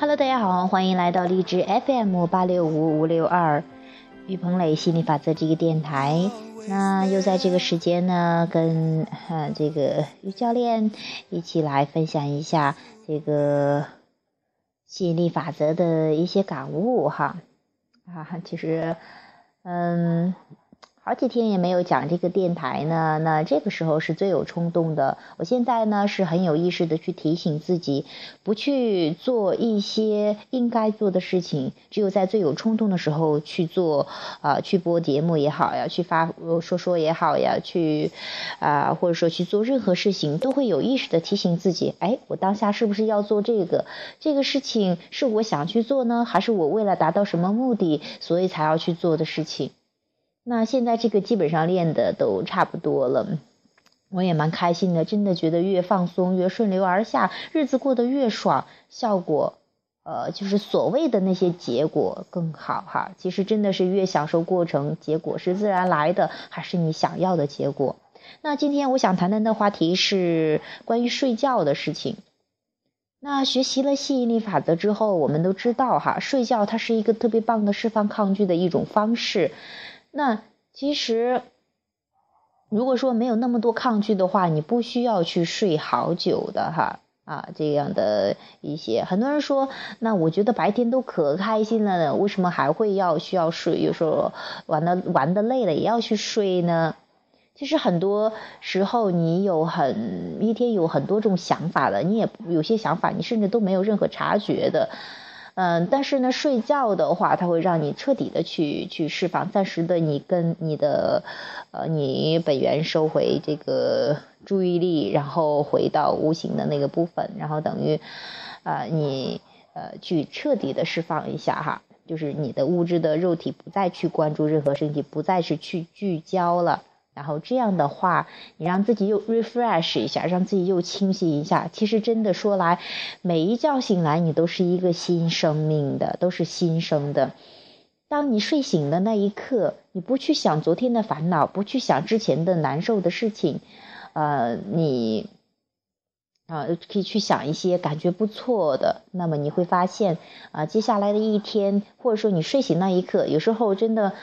Hello，大家好，欢迎来到荔枝 FM 八六五五六二，于鹏磊心理法则这个电台。那又在这个时间呢，跟哈这个于教练一起来分享一下这个吸引力法则的一些感悟哈。啊，其实，嗯。好几天也没有讲这个电台呢，那这个时候是最有冲动的。我现在呢是很有意识的去提醒自己，不去做一些应该做的事情，只有在最有冲动的时候去做啊，去播节目也好呀，去发说说也好呀，去啊，或者说去做任何事情，都会有意识的提醒自己，哎，我当下是不是要做这个？这个事情是我想去做呢，还是我为了达到什么目的，所以才要去做的事情？那现在这个基本上练的都差不多了，我也蛮开心的，真的觉得越放松越顺流而下，日子过得越爽，效果，呃，就是所谓的那些结果更好哈。其实真的是越享受过程，结果是自然来的，还是你想要的结果。那今天我想谈谈的话题是关于睡觉的事情。那学习了吸引力法则之后，我们都知道哈，睡觉它是一个特别棒的释放抗拒的一种方式。那其实，如果说没有那么多抗拒的话，你不需要去睡好久的哈啊，这样的一些很多人说，那我觉得白天都可开心了，为什么还会要需要睡？有时候玩的玩的累了也要去睡呢？其实很多时候你有很一天有很多种想法的，你也有些想法你甚至都没有任何察觉的。嗯，但是呢，睡觉的话，它会让你彻底的去去释放，暂时的你跟你的，呃，你本源收回这个注意力，然后回到无形的那个部分，然后等于，呃，你呃去彻底的释放一下哈，就是你的物质的肉体不再去关注任何身体，不再是去聚焦了。然后这样的话，你让自己又 refresh 一下，让自己又清晰一下。其实真的说来，每一觉醒来，你都是一个新生命的，都是新生的。当你睡醒的那一刻，你不去想昨天的烦恼，不去想之前的难受的事情，呃，你啊可以去想一些感觉不错的。那么你会发现啊，接下来的一天，或者说你睡醒那一刻，有时候真的。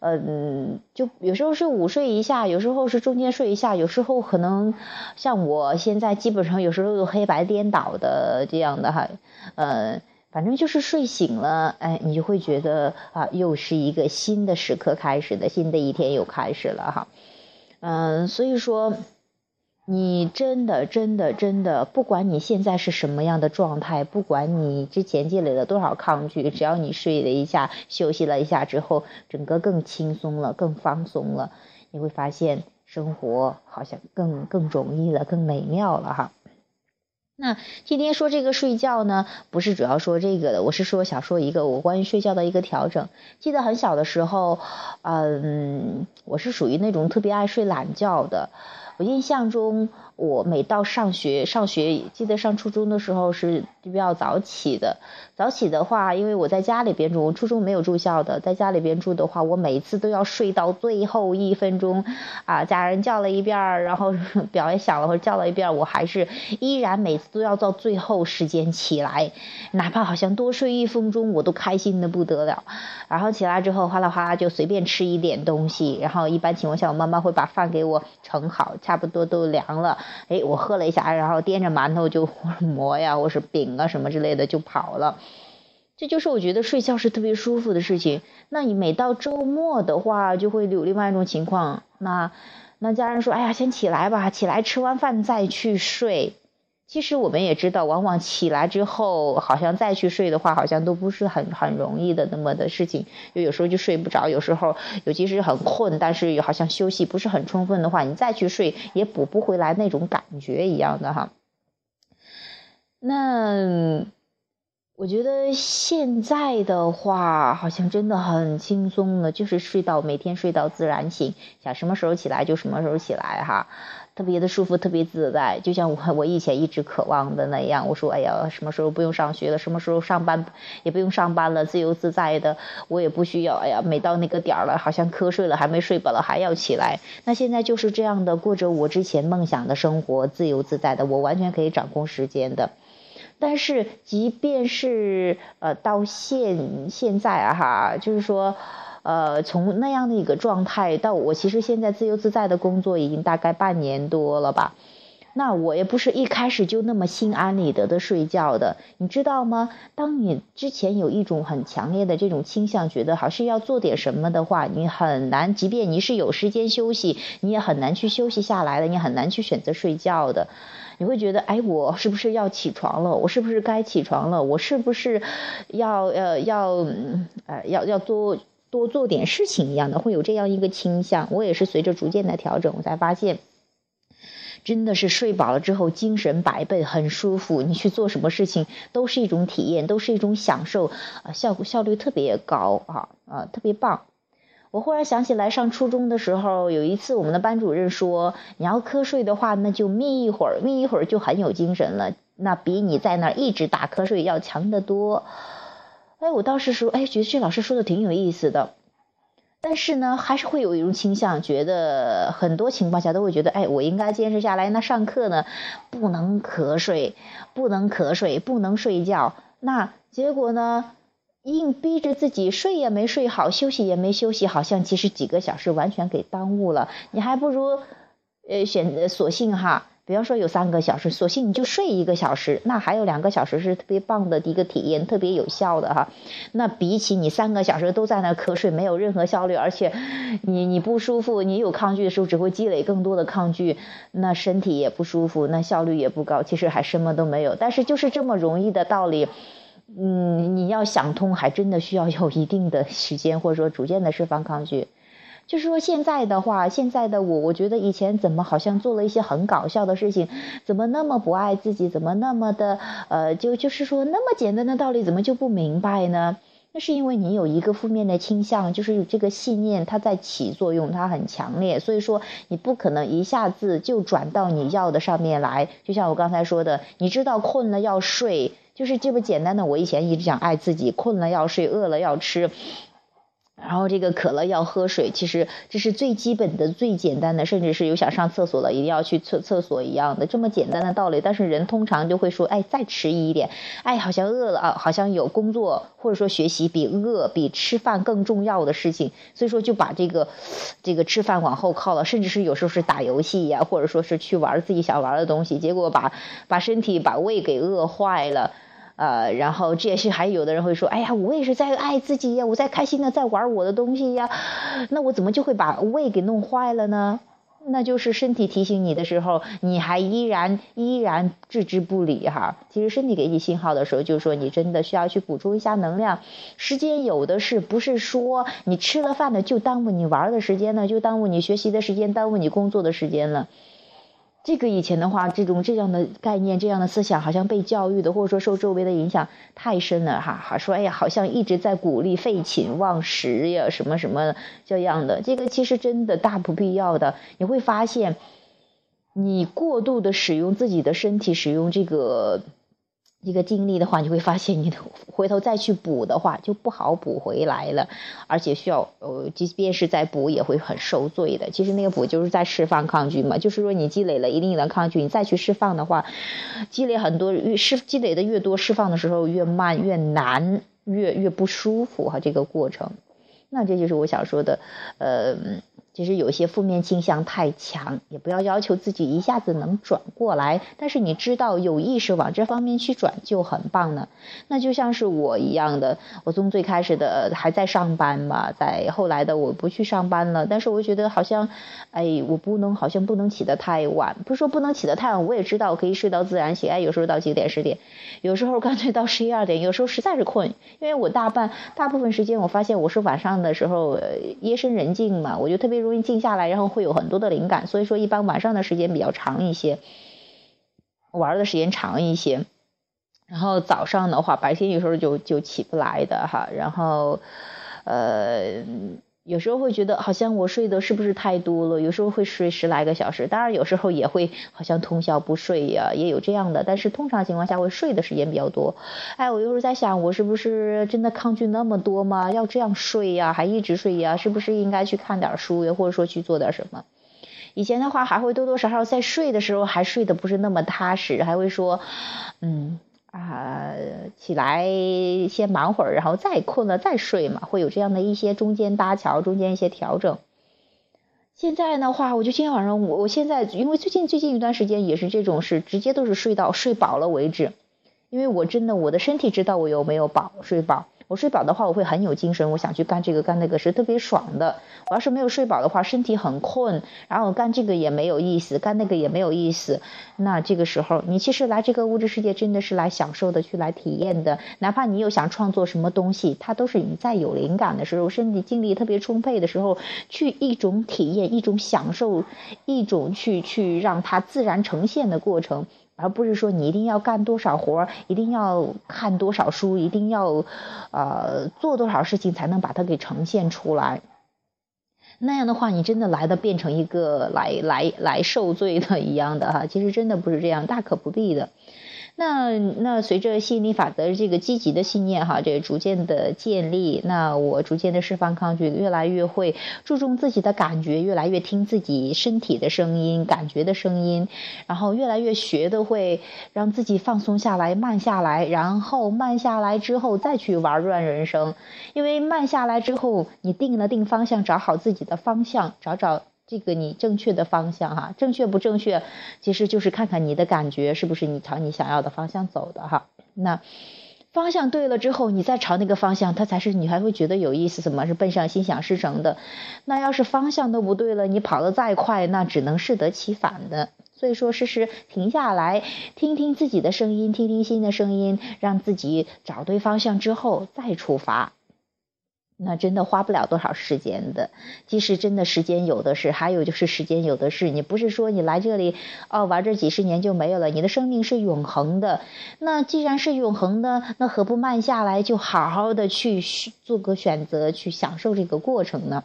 嗯，就有时候是午睡一下，有时候是中间睡一下，有时候可能像我现在基本上有时候有黑白颠倒的这样的哈，呃，反正就是睡醒了，哎，你就会觉得啊，又是一个新的时刻开始的，新的一天又开始了哈，嗯，所以说。你真的真的真的，不管你现在是什么样的状态，不管你之前积累了多少抗拒，只要你睡了一下、休息了一下之后，整个更轻松了、更放松了，你会发现生活好像更更容易了、更美妙了哈。那今天说这个睡觉呢，不是主要说这个的，我是说想说一个我关于睡觉的一个调整。记得很小的时候，嗯，我是属于那种特别爱睡懒觉的。我印象中，我每到上学，上学记得上初中的时候是比较早起的。早起的话，因为我在家里边住，我初中没有住校的，在家里边住的话，我每次都要睡到最后一分钟，啊，家人叫了一遍，然后 表也响了或者叫了一遍，我还是依然每次都要到最后时间起来，哪怕好像多睡一分钟，我都开心的不得了。然后起来之后，哗啦哗啦就随便吃一点东西，然后一般情况下，我妈妈会把饭给我盛好。差不多都凉了，哎，我喝了一下，然后掂着馒头就 馍呀，或是饼啊什么之类的就跑了。这就是我觉得睡觉是特别舒服的事情。那你每到周末的话，就会有另外一种情况。那那家人说，哎呀，先起来吧，起来吃完饭再去睡。其实我们也知道，往往起来之后，好像再去睡的话，好像都不是很很容易的那么的事情。就有时候就睡不着，有时候尤其是很困，但是好像休息不是很充分的话，你再去睡也补不回来那种感觉一样的哈。那我觉得现在的话，好像真的很轻松了，就是睡到每天睡到自然醒，想什么时候起来就什么时候起来哈。特别的舒服，特别自在，就像我我以前一直渴望的那样。我说，哎呀，什么时候不用上学了？什么时候上班也不用上班了？自由自在的，我也不需要。哎呀，每到那个点儿了，好像瞌睡了，还没睡饱了，还要起来。那现在就是这样的，过着我之前梦想的生活，自由自在的，我完全可以掌控时间的。但是即便是呃到现现在啊哈，就是说。呃，从那样的一个状态到我其实现在自由自在的工作已经大概半年多了吧，那我也不是一开始就那么心安理得的睡觉的，你知道吗？当你之前有一种很强烈的这种倾向，觉得好像要做点什么的话，你很难，即便你是有时间休息，你也很难去休息下来的，你很难去选择睡觉的。你会觉得，哎，我是不是要起床了？我是不是该起床了？我是不是要呃要呃要要做？多做点事情一样的，会有这样一个倾向。我也是随着逐渐的调整，我才发现，真的是睡饱了之后精神百倍，很舒服。你去做什么事情都是一种体验，都是一种享受，啊，效果效率特别高啊啊，特别棒。我忽然想起来，上初中的时候，有一次我们的班主任说，你要瞌睡的话，那就眯一会儿，眯一会儿就很有精神了，那比你在那儿一直打瞌睡要强得多。哎，我倒是说，哎，觉得这老师说的挺有意思的，但是呢，还是会有一种倾向，觉得很多情况下都会觉得，哎，我应该坚持下来。那上课呢，不能瞌睡，不能瞌睡，不能睡觉。那结果呢，硬逼着自己睡也没睡好，休息也没休息好，像其实几个小时完全给耽误了。你还不如，呃，选择索性哈。比方说有三个小时，索性你就睡一个小时，那还有两个小时是特别棒的一个体验，特别有效的哈。那比起你三个小时都在那瞌睡，没有任何效率，而且你你不舒服，你有抗拒的时候只会积累更多的抗拒，那身体也不舒服，那效率也不高，其实还什么都没有。但是就是这么容易的道理，嗯，你要想通，还真的需要有一定的时间，或者说逐渐的释放抗拒。就是说，现在的话，现在的我，我觉得以前怎么好像做了一些很搞笑的事情，怎么那么不爱自己，怎么那么的呃，就就是说那么简单的道理，怎么就不明白呢？那是因为你有一个负面的倾向，就是这个信念，它在起作用，它很强烈，所以说你不可能一下子就转到你要的上面来。就像我刚才说的，你知道困了要睡，就是这么简单的。我以前一直讲爱自己，困了要睡，饿了要吃。然后这个渴了要喝水，其实这是最基本的、最简单的，甚至是有想上厕所了，一定要去厕厕所一样的这么简单的道理。但是人通常就会说，哎，再迟疑一点，哎，好像饿了啊，好像有工作或者说学习比饿、比吃饭更重要的事情，所以说就把这个这个吃饭往后靠了，甚至是有时候是打游戏呀，或者说是去玩自己想玩的东西，结果把把身体把胃给饿坏了。呃，然后这也是还有的人会说，哎呀，我也是在爱自己呀，我在开心的在玩我的东西呀，那我怎么就会把胃给弄坏了呢？那就是身体提醒你的时候，你还依然依然置之不理哈。其实身体给你信号的时候，就是说你真的需要去补充一下能量。时间有的是，不是说你吃了饭呢就耽误你玩的时间呢，就耽误你学习的时间，耽误你工作的时间了。这个以前的话，这种这样的概念、这样的思想，好像被教育的，或者说受周围的影响太深了哈。哈说，哎呀，好像一直在鼓励废寝忘食呀，什么什么这样的。这个其实真的大不必要的。你会发现，你过度的使用自己的身体，使用这个。一个精力的话，你会发现你回头再去补的话就不好补回来了，而且需要呃，即便是在补也会很受罪的。其实那个补就是在释放抗拒嘛，就是说你积累了一定的抗拒，你再去释放的话，积累很多越释积累的越多，释放的时候越慢越难，越越不舒服哈。这个过程，那这就是我想说的，呃。其实有些负面倾向太强，也不要要求自己一下子能转过来。但是你知道有意识往这方面去转就很棒了。那就像是我一样的，我从最开始的还在上班嘛，在后来的我不去上班了。但是我觉得好像，哎，我不能好像不能起得太晚。不是说不能起得太晚，我也知道可以睡到自然醒。哎，有时候到几点十点，有时候干脆到十一二点。有时候实在是困，因为我大半大部分时间我发现我是晚上的时候夜深人静嘛，我就特别。容易静下来，然后会有很多的灵感，所以说一般晚上的时间比较长一些，玩的时间长一些，然后早上的话，白天有时候就就起不来的哈，然后呃。有时候会觉得好像我睡的是不是太多了？有时候会睡十来个小时，当然有时候也会好像通宵不睡呀，也有这样的。但是通常情况下会睡的时间比较多。哎，我有时候在想，我是不是真的抗拒那么多吗？要这样睡呀，还一直睡呀？是不是应该去看点书呀，或者说去做点什么？以前的话还会多多少少在睡的时候还睡得不是那么踏实，还会说，嗯。啊，起来先忙会儿，然后再困了再睡嘛，会有这样的一些中间搭桥，中间一些调整。现在的话，我就今天晚上，我我现在因为最近最近一段时间也是这种，是直接都是睡到睡饱了为止，因为我真的我的身体知道我有没有饱睡饱。我睡饱的话，我会很有精神，我想去干这个干那个是特别爽的。我要是没有睡饱的话，身体很困，然后干这个也没有意思，干那个也没有意思。那这个时候，你其实来这个物质世界真的是来享受的，去来体验的。哪怕你有想创作什么东西，它都是你在有灵感的时候，身体精力特别充沛的时候，去一种体验，一种享受，一种去去让它自然呈现的过程。而不是说你一定要干多少活，一定要看多少书，一定要，呃，做多少事情才能把它给呈现出来。那样的话，你真的来的变成一个来来来受罪的一样的哈。其实真的不是这样，大可不必的。那那随着吸引力法则这个积极的信念哈，这逐渐的建立，那我逐渐的释放抗拒，越来越会注重自己的感觉，越来越听自己身体的声音、感觉的声音，然后越来越学的会让自己放松下来、慢下来，然后慢下来之后再去玩转人生，因为慢下来之后，你定了定方向，找好自己的方向，找找。这个你正确的方向哈，正确不正确，其实就是看看你的感觉是不是你朝你想要的方向走的哈。那方向对了之后，你再朝那个方向，它才是你还会觉得有意思。什么是奔向心想事成的？那要是方向都不对了，你跑得再快，那只能适得其反的。所以说，试试停下来，听听自己的声音，听听心的声音，让自己找对方向之后再出发。那真的花不了多少时间的，其实真的时间有的是，还有就是时间有的是。你不是说你来这里哦玩这几十年就没有了，你的生命是永恒的。那既然是永恒的，那何不慢下来，就好好的去做个选择，去享受这个过程呢？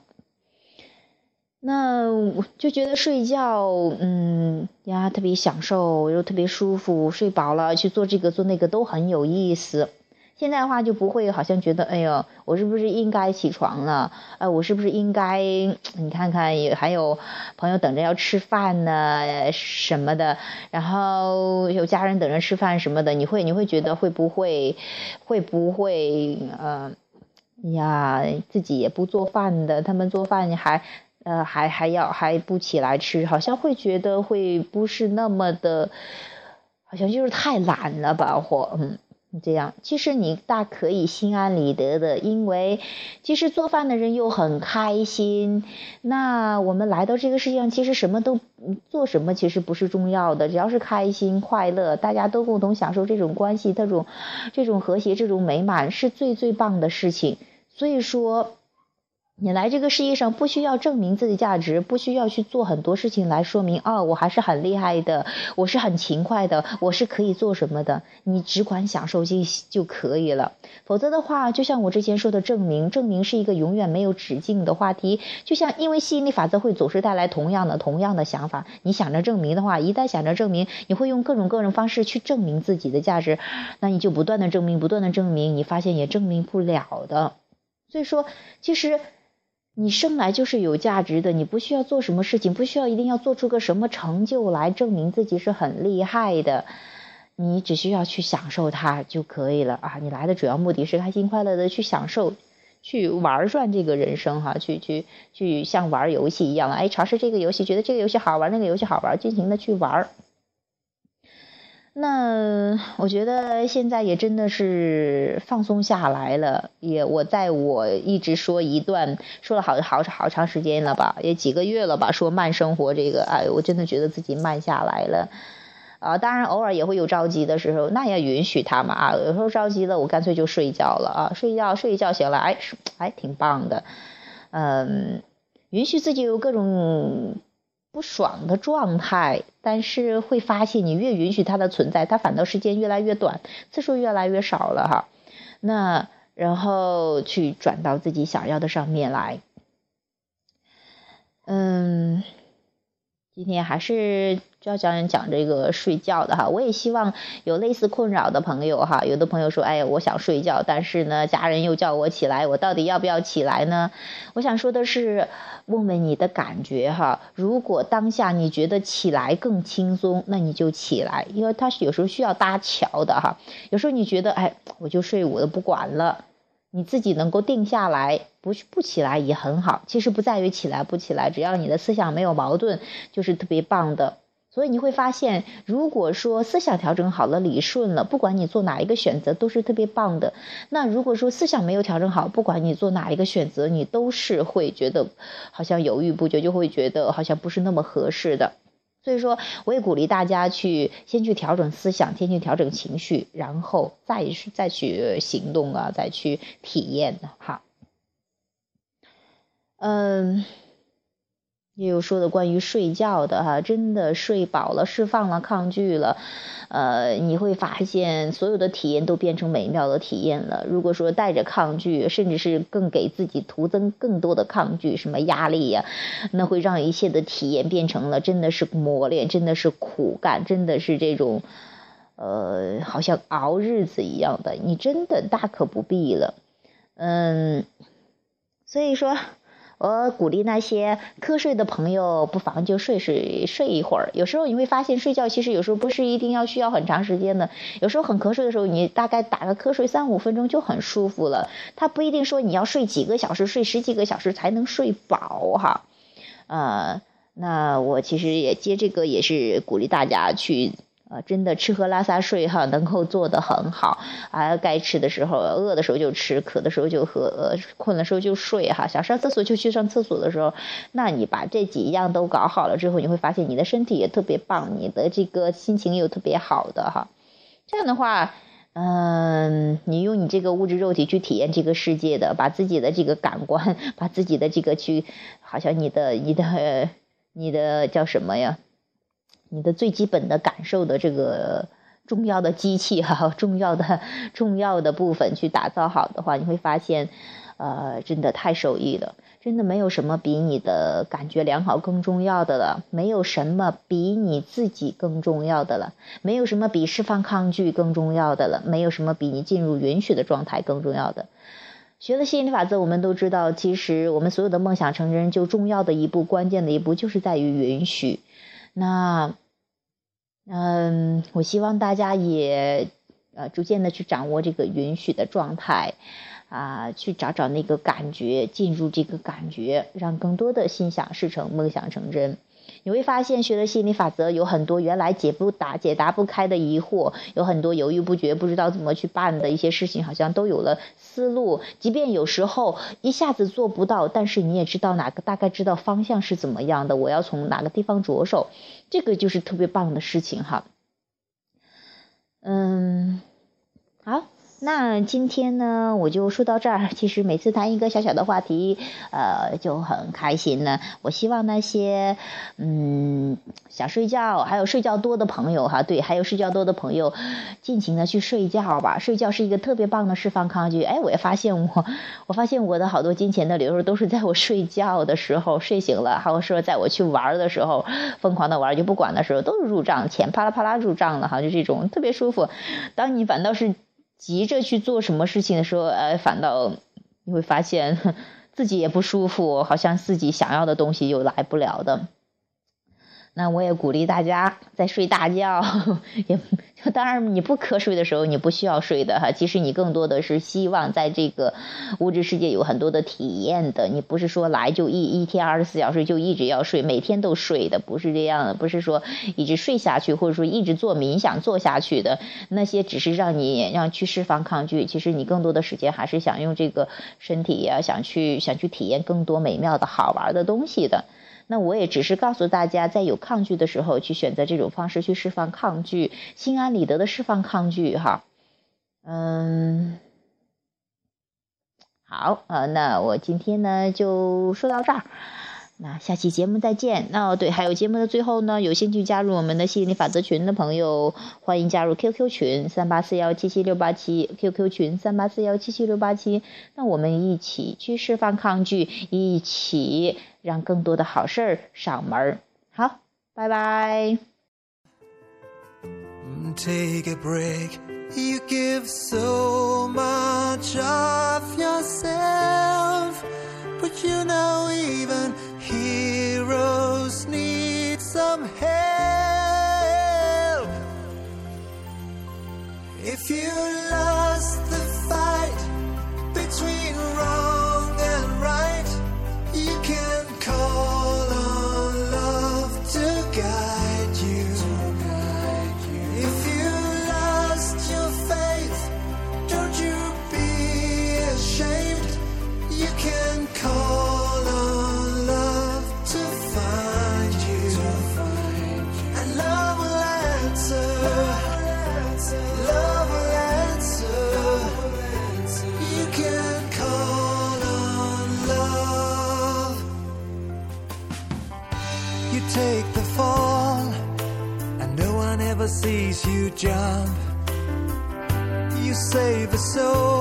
那我就觉得睡觉，嗯呀，特别享受，又特别舒服，睡饱了去做这个做那个都很有意思。现在的话就不会，好像觉得，哎呦，我是不是应该起床了？呃，我是不是应该？你看看，也还有朋友等着要吃饭呢，什么的，然后有家人等着吃饭什么的，你会，你会觉得会不会，会不会，呃，呀，自己也不做饭的，他们做饭还，呃，还还要还不起来吃，好像会觉得会不是那么的，好像就是太懒了吧，或嗯。这样，其实你大可以心安理得的，因为其实做饭的人又很开心。那我们来到这个世界上，其实什么都做什么其实不是重要的，只要是开心快乐，大家都共同享受这种关系，这种这种和谐，这种美满，是最最棒的事情。所以说。你来这个世界上不需要证明自己价值，不需要去做很多事情来说明啊，我还是很厉害的，我是很勤快的，我是可以做什么的。你只管享受就就可以了。否则的话，就像我之前说的，证明，证明是一个永远没有止境的话题。就像因为吸引力法则会总是带来同样的同样的想法，你想着证明的话，一旦想着证明，你会用各种各种方式去证明自己的价值，那你就不断的证明，不断的证明，你发现也证明不了的。所以说，其实。你生来就是有价值的，你不需要做什么事情，不需要一定要做出个什么成就来证明自己是很厉害的，你只需要去享受它就可以了啊！你来的主要目的是开心快乐的去享受，去玩转这个人生哈，去去去像玩游戏一样，哎，尝试这个游戏，觉得这个游戏好玩，那个游戏好玩，尽情的去玩。那我觉得现在也真的是放松下来了，也我在我一直说一段说了好好好长时间了吧，也几个月了吧，说慢生活这个，哎，我真的觉得自己慢下来了，啊，当然偶尔也会有着急的时候，那也允许他嘛啊，有时候着急了，我干脆就睡觉了啊，睡觉睡一觉醒了，哎，还挺棒的，嗯，允许自己有各种。不爽的状态，但是会发现你越允许它的存在，它反倒时间越来越短，次数越来越少了哈。那然后去转到自己想要的上面来。嗯，今天还是就要讲讲这个睡觉的哈，我也希望有类似困扰的朋友哈，有的朋友说，哎，我想睡觉，但是呢，家人又叫我起来，我到底要不要起来呢？我想说的是，问问你的感觉哈，如果当下你觉得起来更轻松，那你就起来，因为它是有时候需要搭桥的哈，有时候你觉得，哎，我就睡，我都不管了。你自己能够定下来，不不起来也很好。其实不在于起来不起来，只要你的思想没有矛盾，就是特别棒的。所以你会发现，如果说思想调整好了，理顺了，不管你做哪一个选择都是特别棒的。那如果说思想没有调整好，不管你做哪一个选择，你都是会觉得好像犹豫不决，就会觉得好像不是那么合适的。所以说，我也鼓励大家去先去调整思想，先去调整情绪，然后再再去行动啊，再去体验的哈。嗯。也有说的关于睡觉的哈，真的睡饱了，释放了抗拒了，呃，你会发现所有的体验都变成美妙的体验了。如果说带着抗拒，甚至是更给自己徒增更多的抗拒，什么压力呀，那会让一切的体验变成了真的是磨练，真的是苦干，真的是这种，呃，好像熬日子一样的，你真的大可不必了，嗯，所以说。我鼓励那些瞌睡的朋友，不妨就睡睡睡一会儿。有时候你会发现，睡觉其实有时候不是一定要需要很长时间的。有时候很瞌睡的时候，你大概打个瞌睡三五分钟就很舒服了。他不一定说你要睡几个小时，睡十几个小时才能睡饱哈。呃，那我其实也接这个，也是鼓励大家去。啊，真的吃喝拉撒睡哈，能够做得很好啊。该吃的时候，饿的时候就吃，渴的时候就喝，呃，困的时候就睡哈。想上厕所就去上厕所的时候，那你把这几样都搞好了之后，你会发现你的身体也特别棒，你的这个心情又特别好的哈。这样的话，嗯，你用你这个物质肉体去体验这个世界的，把自己的这个感官，把自己的这个去，好像你的你的你的叫什么呀？你的最基本的感受的这个重要的机器哈，重要的重要的部分去打造好的话，你会发现，呃，真的太受益了。真的没有什么比你的感觉良好更重要的了，没有什么比你自己更重要的了，没有什么比释放抗拒更重要的了，没有什么比你进入允许的状态更重要的。学了吸引力法则，我们都知道，其实我们所有的梦想成真，就重要的一步，关键的一步，就是在于允许。那。嗯，我希望大家也呃逐渐的去掌握这个允许的状态，啊，去找找那个感觉，进入这个感觉，让更多的心想事成，梦想成真。你会发现，学了心理法则，有很多原来解不答、解答不开的疑惑，有很多犹豫不决、不知道怎么去办的一些事情，好像都有了思路。即便有时候一下子做不到，但是你也知道哪个大概知道方向是怎么样的，我要从哪个地方着手，这个就是特别棒的事情哈。嗯，好。那今天呢，我就说到这儿。其实每次谈一个小小的话题，呃，就很开心呢。我希望那些嗯想睡觉，还有睡觉多的朋友哈，对，还有睡觉多的朋友，尽情的去睡觉吧。睡觉是一个特别棒的释放抗拒。哎，我也发现我，我发现我的好多金钱的流入都是在我睡觉的时候睡醒了，还有说在我去玩的时候，疯狂的玩就不管的时候，都是入账，钱啪啦啪啦入账了哈，就这种特别舒服。当你反倒是。急着去做什么事情的时候，呃，反倒你会发现 自己也不舒服，好像自己想要的东西又来不了的。那我也鼓励大家在睡大觉，也当然你不瞌睡的时候你不需要睡的哈。其实你更多的是希望在这个物质世界有很多的体验的。你不是说来就一一天二十四小时就一直要睡，每天都睡的，不是这样的。不是说一直睡下去，或者说一直做冥想做下去的那些，只是让你让去释放抗拒。其实你更多的时间还是想用这个身体呀，想去想去体验更多美妙的好玩的东西的。那我也只是告诉大家，在有抗拒的时候，去选择这种方式去释放抗拒，心安理得的释放抗拒，哈，嗯，好，呃，那我今天呢就说到这儿。那下期节目再见。那对，还有节目的最后呢，有兴趣加入我们的吸引力法则群的朋友，欢迎加入 QQ 群三八四幺七七六八七，QQ 群三八四幺七七六八七。那我们一起去释放抗拒，一起让更多的好事儿上门。好。拜拜。Take a break. You give so job. You save a soul.